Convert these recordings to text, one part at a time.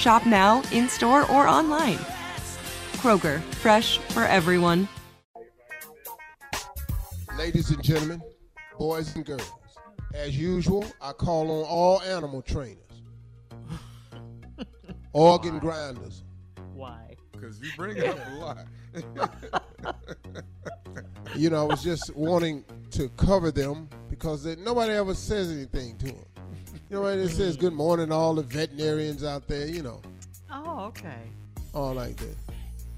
Shop now, in store, or online. Kroger, fresh for everyone. Ladies and gentlemen, boys and girls, as usual, I call on all animal trainers, organ grinders. Why? Because you bring it up a lot. You know, I was just wanting to cover them because they, nobody ever says anything to them. You know, it says good morning to all the veterinarians out there, you know, Oh, okay. all like that.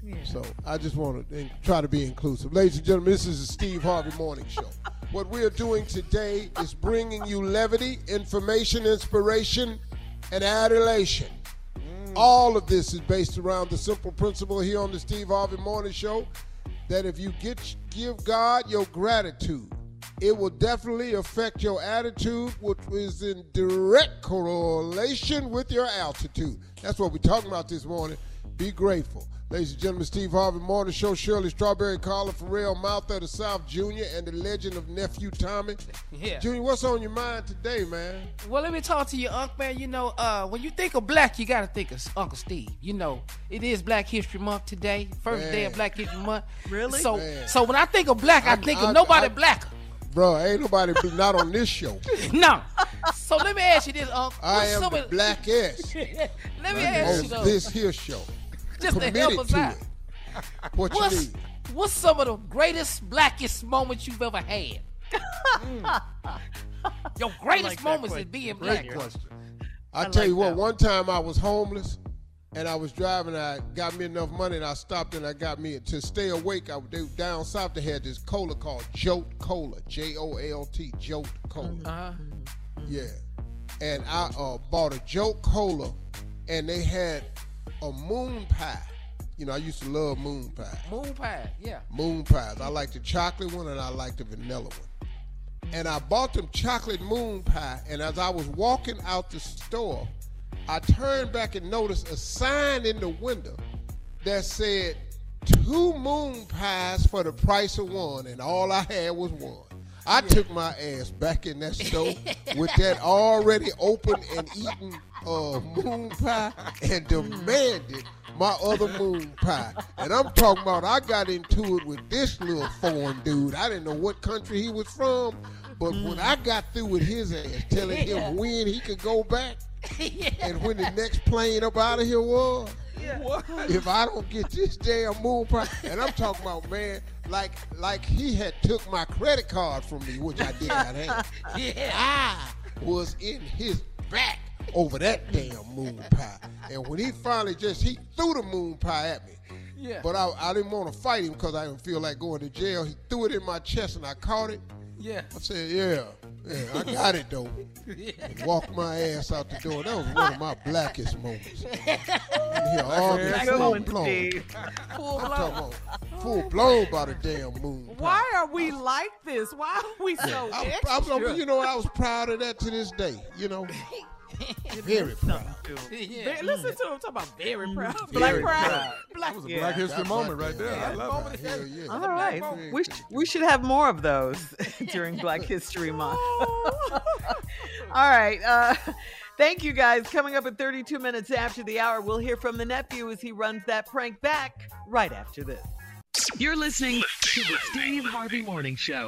Yeah. So I just want to try to be inclusive. Ladies and gentlemen, this is the Steve Harvey Morning Show. What we are doing today is bringing you levity, information, inspiration, and adulation. Mm. All of this is based around the simple principle here on the Steve Harvey Morning Show that if you get give God your gratitude, it will definitely affect your attitude, which is in direct correlation with your altitude. That's what we're talking about this morning. Be grateful. Ladies and gentlemen, Steve Harvey Morning Show, Shirley Strawberry, Carla Ferrell, Mouth of the South Jr., and the legend of Nephew Tommy. Yeah. Junior, what's on your mind today, man? Well, let me talk to you, Unc, man. You know, uh, when you think of black, you got to think of Uncle Steve. You know, it is Black History Month today, first day of Black History Month. Really? So, Man. so when I think of black, I I'm- think I- of nobody I- black. Bro, ain't nobody be not on this show. No. So let me ask you this, Unc. I am some the of- blackest let me ask you though, this here show. just to help us to out. it. What you What's need? what's some of the greatest, blackest moments you've ever had? Your greatest like moments is question. being Great black. question. I, I tell like you what, that one time I was homeless and I was driving. I got me enough money and I stopped and I got me to stay awake. I they, down south they had this cola called Jolt Cola, J O L T, Jolt Cola. Uh-huh. Yeah, and I uh, bought a Jolt Cola, and they had a moon pie. You know, I used to love moon pie. Moon pie, yeah. moon pies. I like the chocolate one and I like the vanilla one. And I bought them chocolate moon pie, and as I was walking out the store, I turned back and noticed a sign in the window that said two moon pies for the price of one, and all I had was one. I took my ass back in that store with that already open and eaten uh, moon pie and demanded my other moon pie. And I'm talking about I got into it with this little foreign dude. I didn't know what country he was from, but when I got through with his ass, telling him when he could go back and when the next plane up out of here was. If I don't get this damn moon pie, and I'm talking about man, like like he had took my credit card from me, which I did not have. Yeah. I was in his back over that damn moon pie. And when he finally just he threw the moon pie at me. Yeah. But I, I didn't want to fight him because I didn't feel like going to jail. He threw it in my chest and I caught it. Yeah. I said, yeah, yeah, I got it though. And walked my ass out the door. That was one of my blackest moments. And here, all this full one, blown. Full I'm blown. about full blown by the damn moon. Why are we like this? Why are we so I'm, extra? I'm, you know, I was proud of that to this day. You know, very proud. Yeah. Ve- Listen to him talk about very proud. Very Black pride. proud. Black That was a yeah. Black History That's moment right there. damn I love it. Hell yeah. All right. moment. We, sh- we should have more of those during Black History Month. All right. Uh, thank you, guys. Coming up at 32 minutes after the hour, we'll hear from the nephew as he runs that prank back right after this. You're listening to the Steve Harvey Morning Show.